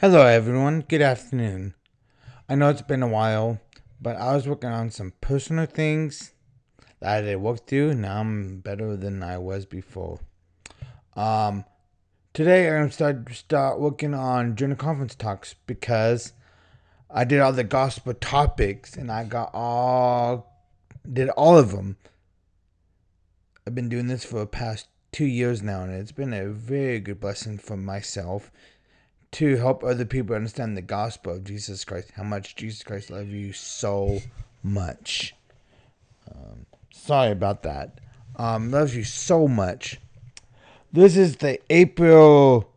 Hello, everyone. Good afternoon. I know it's been a while, but I was working on some personal things that I to work through. Now I'm better than I was before. Um, today I'm gonna start start working on General Conference talks because I did all the gospel topics and I got all did all of them. I've been doing this for the past two years now, and it's been a very good blessing for myself to help other people understand the gospel of Jesus Christ, how much Jesus Christ loves you so much. Um, sorry about that. Um, loves you so much. This is the April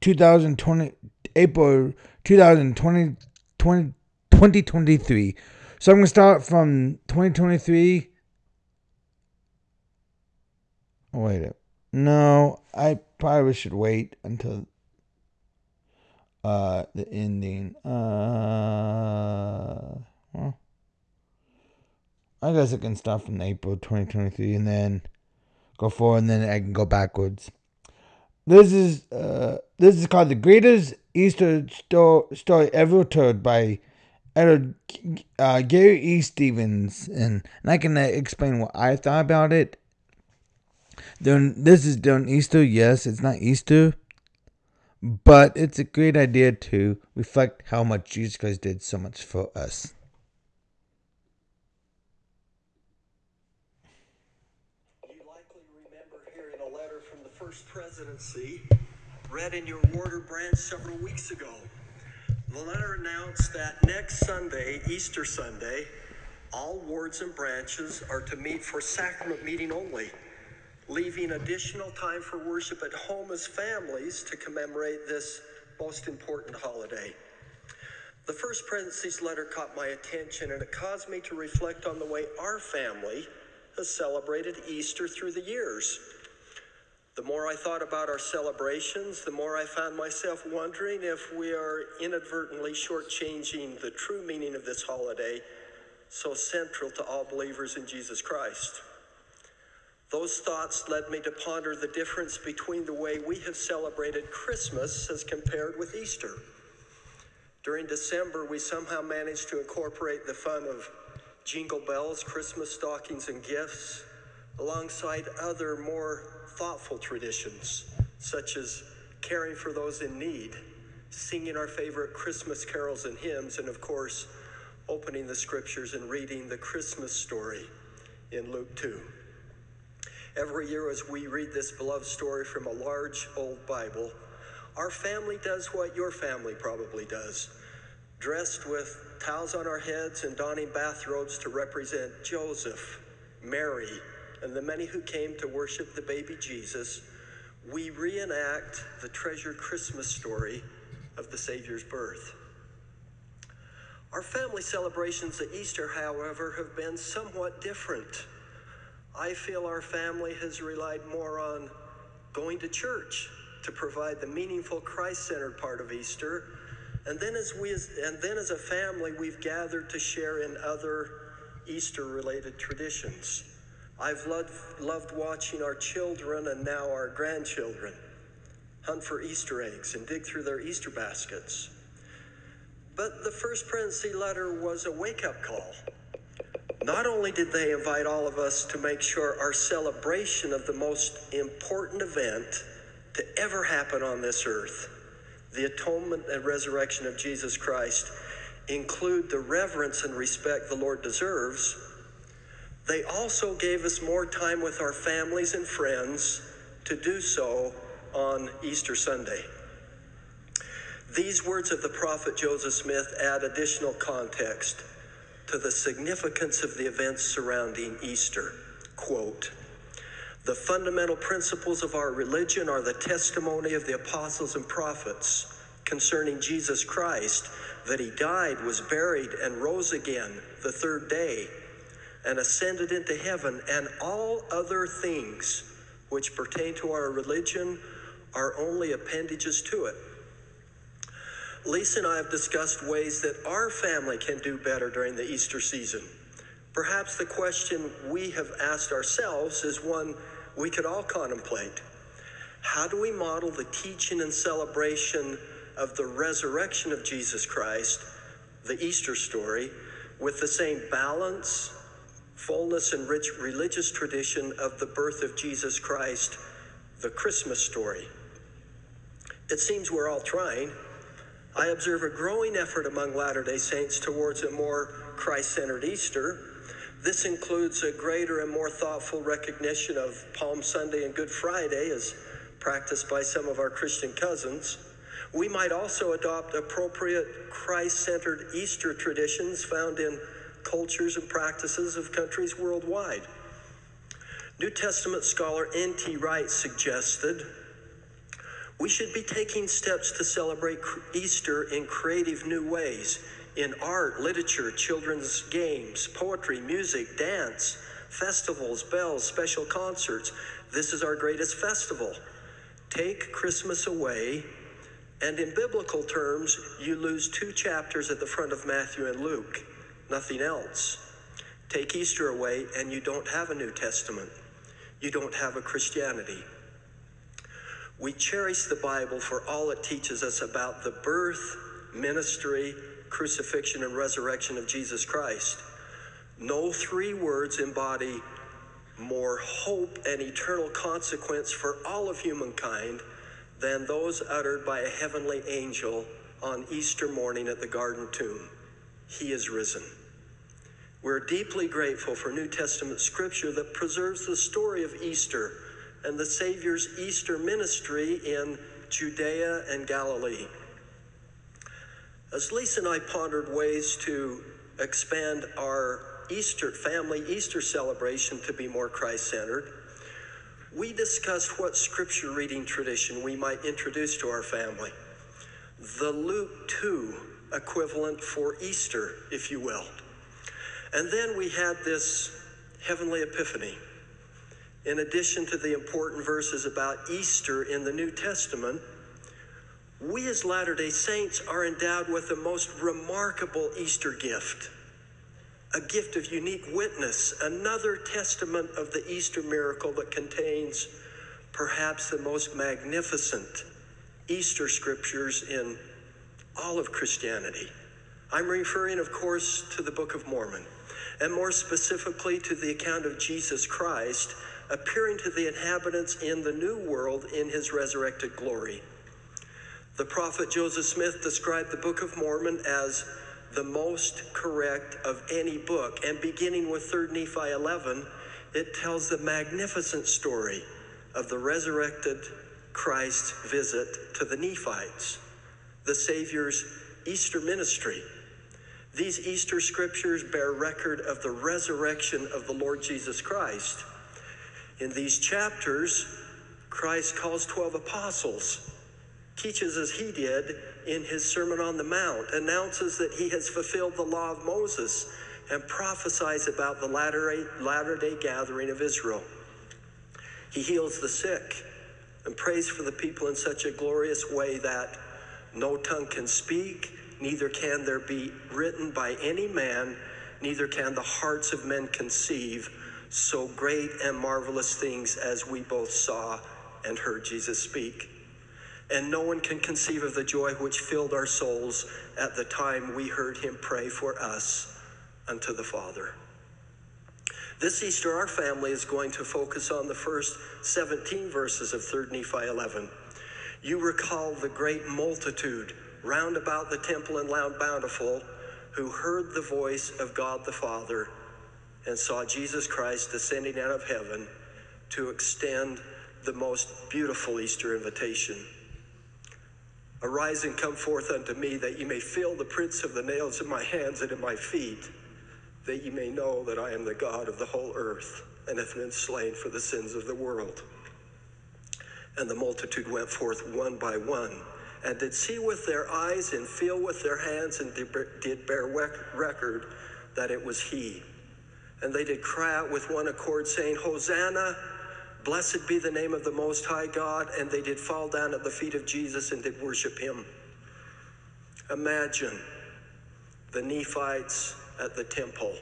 2020, April 2020, 20, 2023. So I'm going to start from 2023. Oh, wait. No, I probably should wait until uh, the ending. Uh, well, I guess I can start from April 2023 and then go forward, and then I can go backwards. This is uh, this is called the greatest Easter sto- story ever told by editor uh, Gary E. Stevens, and, and I can uh, explain what I thought about it. Then this is done Easter. Yes, it's not Easter but it's a great idea to reflect how much Jesus Christ did so much for us. You likely remember hearing a letter from the First Presidency read in your ward or branch several weeks ago. The letter announced that next Sunday, Easter Sunday, all wards and branches are to meet for sacrament meeting only leaving additional time for worship at home as families to commemorate this most important holiday. The first presidency's letter caught my attention and it caused me to reflect on the way our family has celebrated Easter through the years. The more I thought about our celebrations, the more I found myself wondering if we are inadvertently shortchanging the true meaning of this holiday, so central to all believers in Jesus Christ. Those thoughts led me to ponder the difference between the way we have celebrated Christmas as compared with Easter. During December, we somehow managed to incorporate the fun of jingle bells, Christmas stockings, and gifts, alongside other more thoughtful traditions, such as caring for those in need, singing our favorite Christmas carols and hymns, and of course, opening the scriptures and reading the Christmas story in Luke 2. Every year, as we read this beloved story from a large old Bible, our family does what your family probably does dressed with towels on our heads and donning bathrobes to represent Joseph, Mary, and the many who came to worship the baby Jesus, we reenact the treasured Christmas story of the Savior's birth. Our family celebrations at Easter, however, have been somewhat different. I feel our family has relied more on going to church to provide the meaningful Christ-centered part of Easter. And then as we and then as a family we've gathered to share in other Easter related traditions. I've loved, loved watching our children and now our grandchildren hunt for Easter eggs and dig through their Easter baskets. But the first presidency letter was a wake up call. Not only did they invite all of us to make sure our celebration of the most important event to ever happen on this earth, the atonement and resurrection of Jesus Christ, include the reverence and respect the Lord deserves, they also gave us more time with our families and friends to do so on Easter Sunday. These words of the prophet Joseph Smith add additional context to the significance of the events surrounding Easter. Quote, the fundamental principles of our religion are the testimony of the apostles and prophets concerning Jesus Christ, that he died, was buried, and rose again the third day, and ascended into heaven, and all other things which pertain to our religion are only appendages to it. Lisa and I have discussed ways that our family can do better during the Easter season. Perhaps the question we have asked ourselves is one we could all contemplate. How do we model the teaching and celebration of the resurrection of Jesus Christ, the Easter story, with the same balance, fullness, and rich religious tradition of the birth of Jesus Christ, the Christmas story. It seems we're all trying. I observe a growing effort among Latter day Saints towards a more Christ centered Easter. This includes a greater and more thoughtful recognition of Palm Sunday and Good Friday as practiced by some of our Christian cousins. We might also adopt appropriate Christ centered Easter traditions found in cultures and practices of countries worldwide. New Testament scholar N.T. Wright suggested we should be taking steps to celebrate Easter in creative new ways in art, literature, children's games, poetry, music, dance, festivals, bells, special concerts. This is our greatest festival. Take Christmas away, and in biblical terms, you lose two chapters at the front of Matthew and Luke, nothing else. Take Easter away, and you don't have a New Testament. You don't have a Christianity. We cherish the Bible for all it teaches us about the birth, ministry, crucifixion, and resurrection of Jesus Christ. No three words embody more hope and eternal consequence for all of humankind than those uttered by a heavenly angel on Easter morning at the garden tomb. He is risen. We're deeply grateful for New Testament scripture that preserves the story of Easter and the Savior's Easter ministry in Judea and Galilee. As Lisa and I pondered ways to expand our Easter family Easter celebration to be more Christ centered, we discussed what scripture reading tradition we might introduce to our family. The Luke 2 equivalent for Easter, if you will. And then we had this heavenly epiphany. In addition to the important verses about Easter in the New Testament, we as Latter day Saints are endowed with the most remarkable Easter gift a gift of unique witness, another testament of the Easter miracle that contains perhaps the most magnificent Easter scriptures in all of Christianity. I'm referring, of course, to the Book of Mormon, and more specifically to the account of Jesus Christ appearing to the inhabitants in the New World in his resurrected glory. The prophet Joseph Smith described the Book of Mormon as the most correct of any book. And beginning with 3rd Nephi 11, it tells the magnificent story of the resurrected Christ's visit to the Nephites, the Savior's Easter ministry. These Easter scriptures bear record of the resurrection of the Lord Jesus Christ. In these chapters, Christ calls 12 apostles teaches as he did in his Sermon on the Mount, announces that he has fulfilled the law of Moses, and prophesies about the latter, day gathering of Israel. He heals the sick and prays for the people in such a glorious way that no tongue can speak, neither can there be written by any man, neither can the hearts of men conceive so great and marvelous things as we both saw and heard Jesus speak and no one can conceive of the joy which filled our souls at the time we heard him pray for us unto the Father. This Easter, our family is going to focus on the first 17 verses of 3rd Nephi 11. You recall the great multitude round about the temple in Mount Bountiful who heard the voice of God the Father and saw Jesus Christ descending out of heaven to extend the most beautiful Easter invitation. Arise and come forth unto me, that you may feel the prints of the nails in my hands and in my feet, that ye may know that I am the God of the whole earth, and have been slain for the sins of the world. And the multitude went forth one by one, and did see with their eyes and feel with their hands, and did bear record that it was he. And they did cry out with one accord, saying, Hosanna! Blessed be the name of the Most High God. And they did fall down at the feet of Jesus and did worship him. Imagine the Nephites at the temple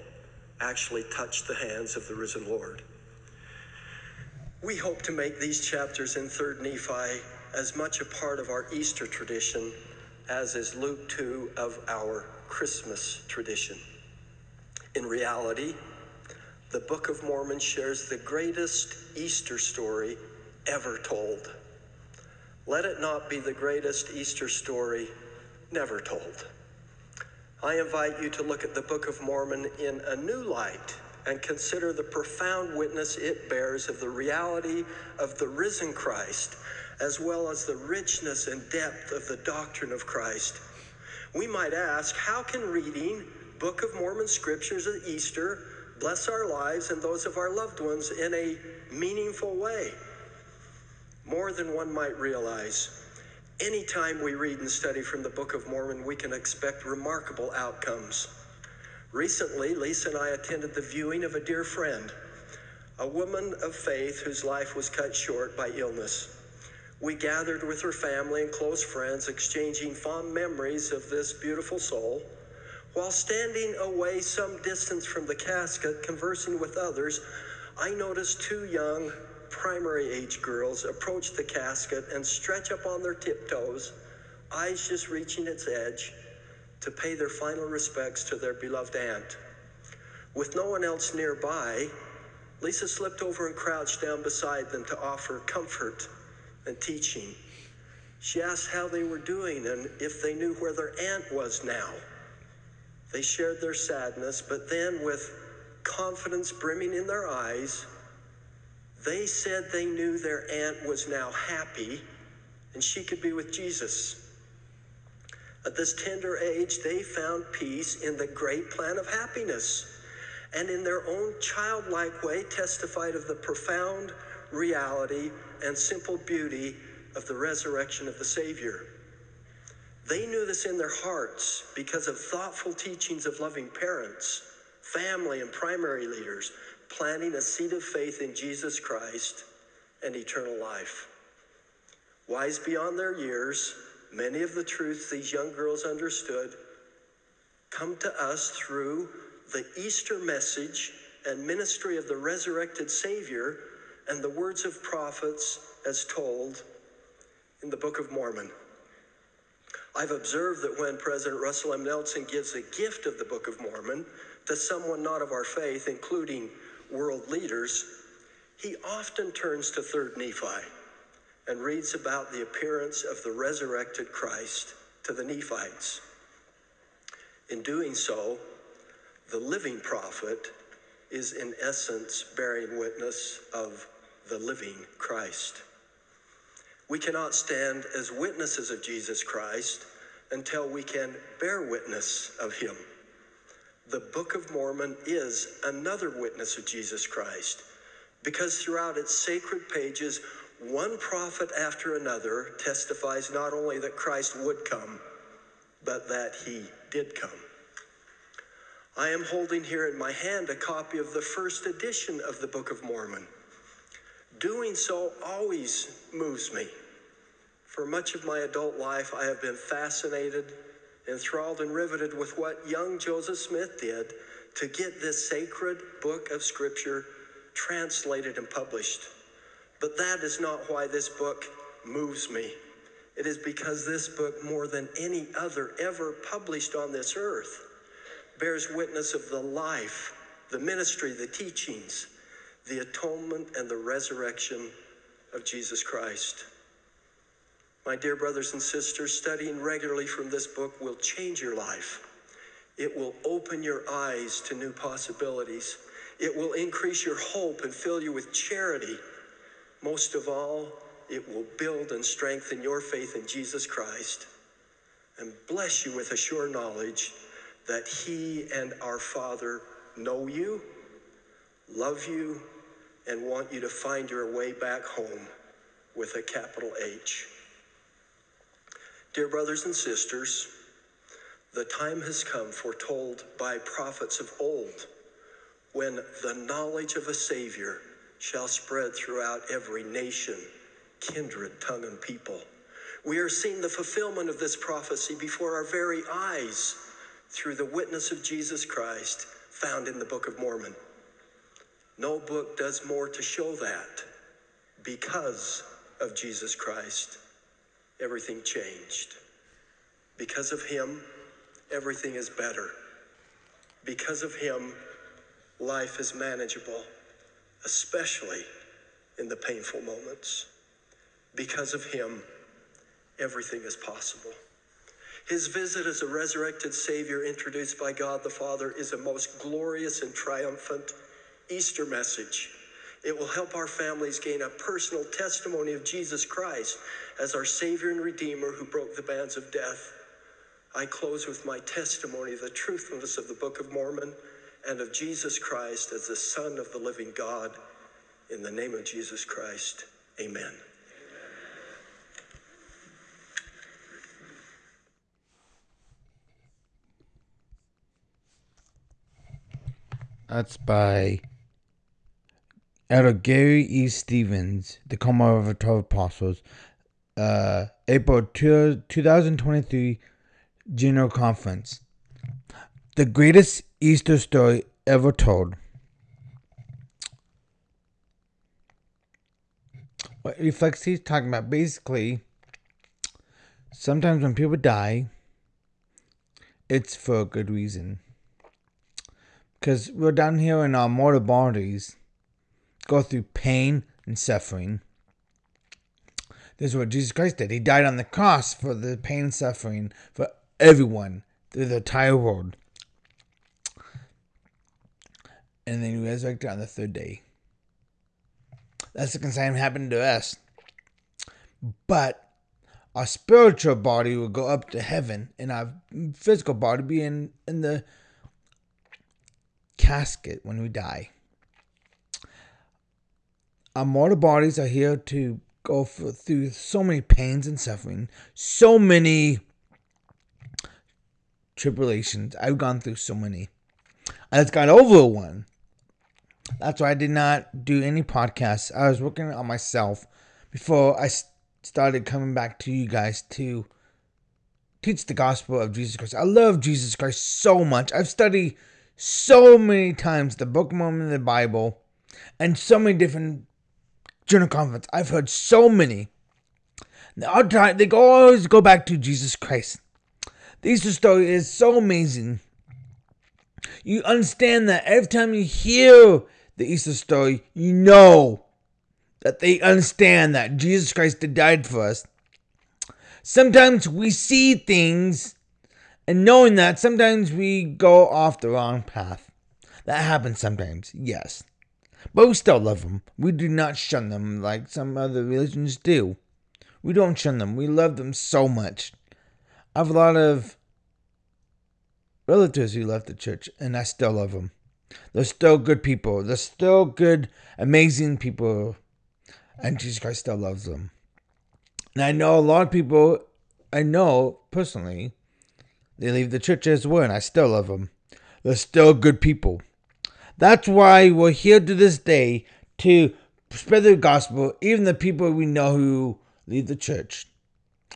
actually touched the hands of the risen Lord. We hope to make these chapters in 3rd Nephi as much a part of our Easter tradition as is Luke 2 of our Christmas tradition. In reality, the Book of Mormon shares the greatest Easter story ever told. Let it not be the greatest Easter story never told. I invite you to look at the Book of Mormon in a new light and consider the profound witness it bears of the reality of the risen Christ, as well as the richness and depth of the doctrine of Christ. We might ask, how can reading Book of Mormon scriptures at Easter bless our lives and those of our loved ones in a meaningful way? More than one might realize. Anytime we read and study from the Book of Mormon, we can expect remarkable outcomes. Recently, Lisa and I attended the viewing of a dear friend, a woman of faith whose life was cut short by illness. We gathered with her family and close friends, exchanging fond memories of this beautiful soul. While standing away some distance from the casket, conversing with others, I noticed two young primary age girls approach the casket and stretch up on their tiptoes, eyes just reaching its edge to pay their final respects to their beloved aunt. With no one else nearby, Lisa slipped over and crouched down beside them to offer comfort and teaching. She asked how they were doing and if they knew where their aunt was now. They shared their sadness, but then, with confidence brimming in their eyes, they said they knew their aunt was now happy and she could be with Jesus. At this tender age, they found peace in the great plan of happiness and in their own childlike way testified of the profound reality and simple beauty of the resurrection of the Savior. They knew this in their hearts because of thoughtful teachings of loving parents, family, and primary leaders, planting a seed of faith in Jesus Christ and eternal life. Wise beyond their years, Many of the truths these young girls understood come to us through the Easter message and ministry of the resurrected Savior and the words of prophets as told in the Book of Mormon. I've observed that when President Russell M. Nelson gives a gift of the Book of Mormon to someone not of our faith, including world leaders, he often turns to 3rd Nephi and reads about the appearance of the resurrected Christ to the Nephites. In doing so, the living prophet is in essence bearing witness of the living Christ. We cannot stand as witnesses of Jesus Christ until we can bear witness of him. The Book of Mormon is another witness of Jesus Christ because throughout its sacred pages, one prophet after another testifies not only that Christ would come, but that he did come. I am holding here in my hand a copy of the first edition of the Book of Mormon. Doing so always moves me. For much of my adult life, I have been fascinated, enthralled, and riveted with what young Joseph Smith did to get this sacred book of Scripture translated and published. But that is not why this book moves me. It is because this book, more than any other ever published on this earth, bears witness of the life, the ministry, the teachings, the atonement, and the resurrection of Jesus Christ. My dear brothers and sisters, studying regularly from this book will change your life. It will open your eyes to new possibilities. It will increase your hope and fill you with charity most of all, it will build and strengthen your faith in Jesus Christ and bless you with a sure knowledge that He and our Father know you, love you, and want you to find your way back home with a capital H. Dear brothers and sisters, the time has come foretold by prophets of old when the knowledge of a Savior shall spread throughout every nation, kindred, tongue, and people. We are seeing the fulfillment of this prophecy before our very eyes through the witness of Jesus Christ found in the Book of Mormon. No book does more to show that. Because of Jesus Christ, everything changed. Because of him, everything is better. Because of him, life is manageable, especially in the painful moments. Because of him, everything is possible. His visit as a resurrected Savior introduced by God the Father is a most glorious and triumphant Easter message. It will help our families gain a personal testimony of Jesus Christ as our Savior and Redeemer who broke the bands of death. I close with my testimony of the truthfulness of the Book of Mormon and of Jesus Christ as the Son of the living God. In the name of Jesus Christ, amen. That's by Elder Gary E. Stevens, the Quorum of the Twelve Apostles, uh, April 2, 2023 General Conference. The greatest Easter story ever told. What reflects he's talking about basically sometimes when people die, it's for a good reason. Because we're down here in our mortal bodies, go through pain and suffering. Is what Jesus Christ did. He died on the cross for the pain and suffering for everyone through the entire world. And then he resurrected on the third day. That's the same happened to us. But our spiritual body will go up to heaven, and our physical body be in, in the casket when we die. Our mortal bodies are here to go through so many pains and suffering, so many tribulations. I've gone through so many. I just got over one. That's why I did not do any podcasts. I was working on myself before I started coming back to you guys to teach the gospel of Jesus Christ. I love Jesus Christ so much. I've studied so many times the Book of Mormon the Bible and so many different General Conference. I've heard so many. All they always go back to Jesus Christ. The Easter story is so amazing. You understand that every time you hear the Easter story, you know that they understand that Jesus Christ died for us. Sometimes we see things and knowing that sometimes we go off the wrong path. That happens sometimes, yes. But we still love them. We do not shun them like some other religions do. We don't shun them. We love them so much. I have a lot of relatives who left the church, and I still love them. They're still good people. They're still good, amazing people. And Jesus Christ still loves them. And I know a lot of people, I know personally, they leave the church as well, and I still love them. They're still good people. That's why we're here to this day to spread the gospel. Even the people we know who leave the church,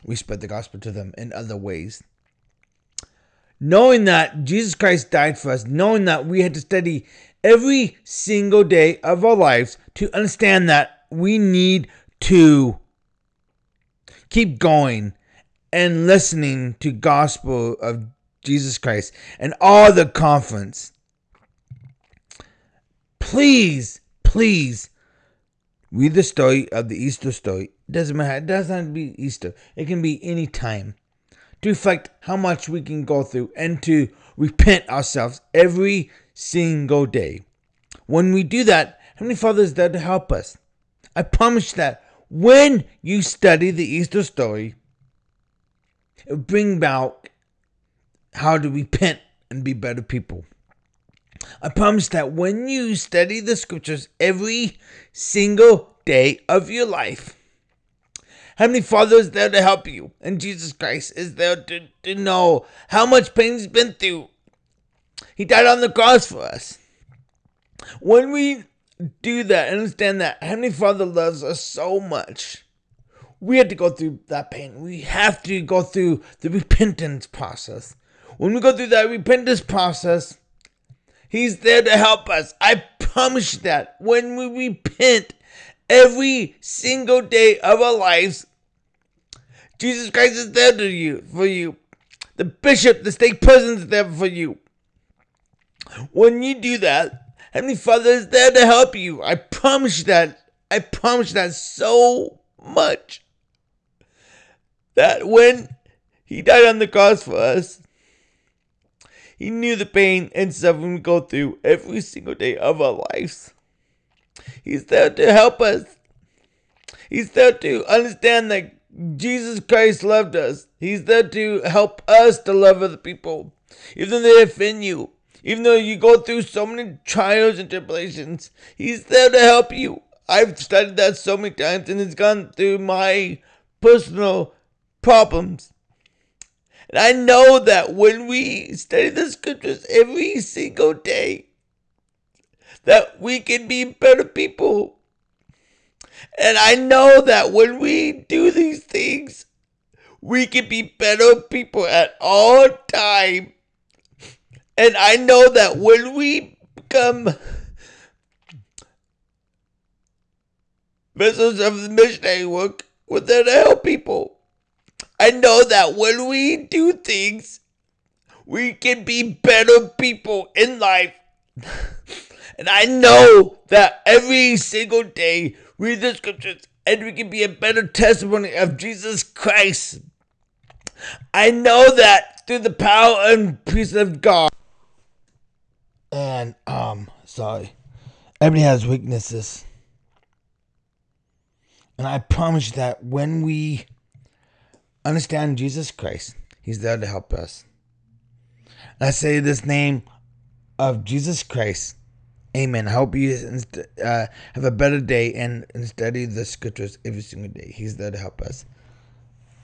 we spread the gospel to them in other ways. Knowing that Jesus Christ died for us, knowing that we had to study every single day of our lives to understand that we need to keep going and listening to gospel of Jesus Christ and all the conference. Please, please read the story of the Easter story. It doesn't matter. It doesn't have to be Easter. It can be any time. To reflect how much we can go through and to repent ourselves every single day. When we do that, Heavenly Father is there to help us. I promise that when you study the Easter story, it will bring about how to repent and be better people. I promise that when you study the scriptures every single day of your life, Heavenly Father is there to help you, and Jesus Christ is there to, to know how much pain he's been through. He died on the cross for us. When we do that, understand that Heavenly Father loves us so much we have to go through that pain. We have to go through the repentance process. When we go through that repentance process, He's there to help us. I promise you that. When we repent every single day of our lives, Jesus Christ is there to you for you. the bishop, the stake president's there for you. When you do that, Heavenly Father is there to help you. I promise you that. I promise you that so much. That when He died on the cross for us, He knew the pain and suffering we go through every single day of our lives. He's there to help us. He's there to understand that Jesus Christ loved us. He's there to help us to love other people. Even though they offend you, even though you go through so many trials and tribulations, He's there to help you. I've studied that so many times and it's gone through my personal problems. And I know that when we study the scriptures every single day, that we can be better people. And I know that when we do these things, we can be better people at all time. And I know that when we become vessels of the missionary work, we're there to help people. I know that when we do things, we can be better people in life. And I know that every single day, read the scriptures and we can be a better testimony of Jesus Christ. I know that through the power and peace of God. And, um, sorry. Everybody has weaknesses. And I promise you that when we understand Jesus Christ, He's there to help us. I say this name of Jesus Christ Amen. I hope you uh, have a better day and, and study the scriptures every single day. He's there to help us.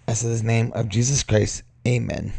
I say the name of Jesus Christ. Amen.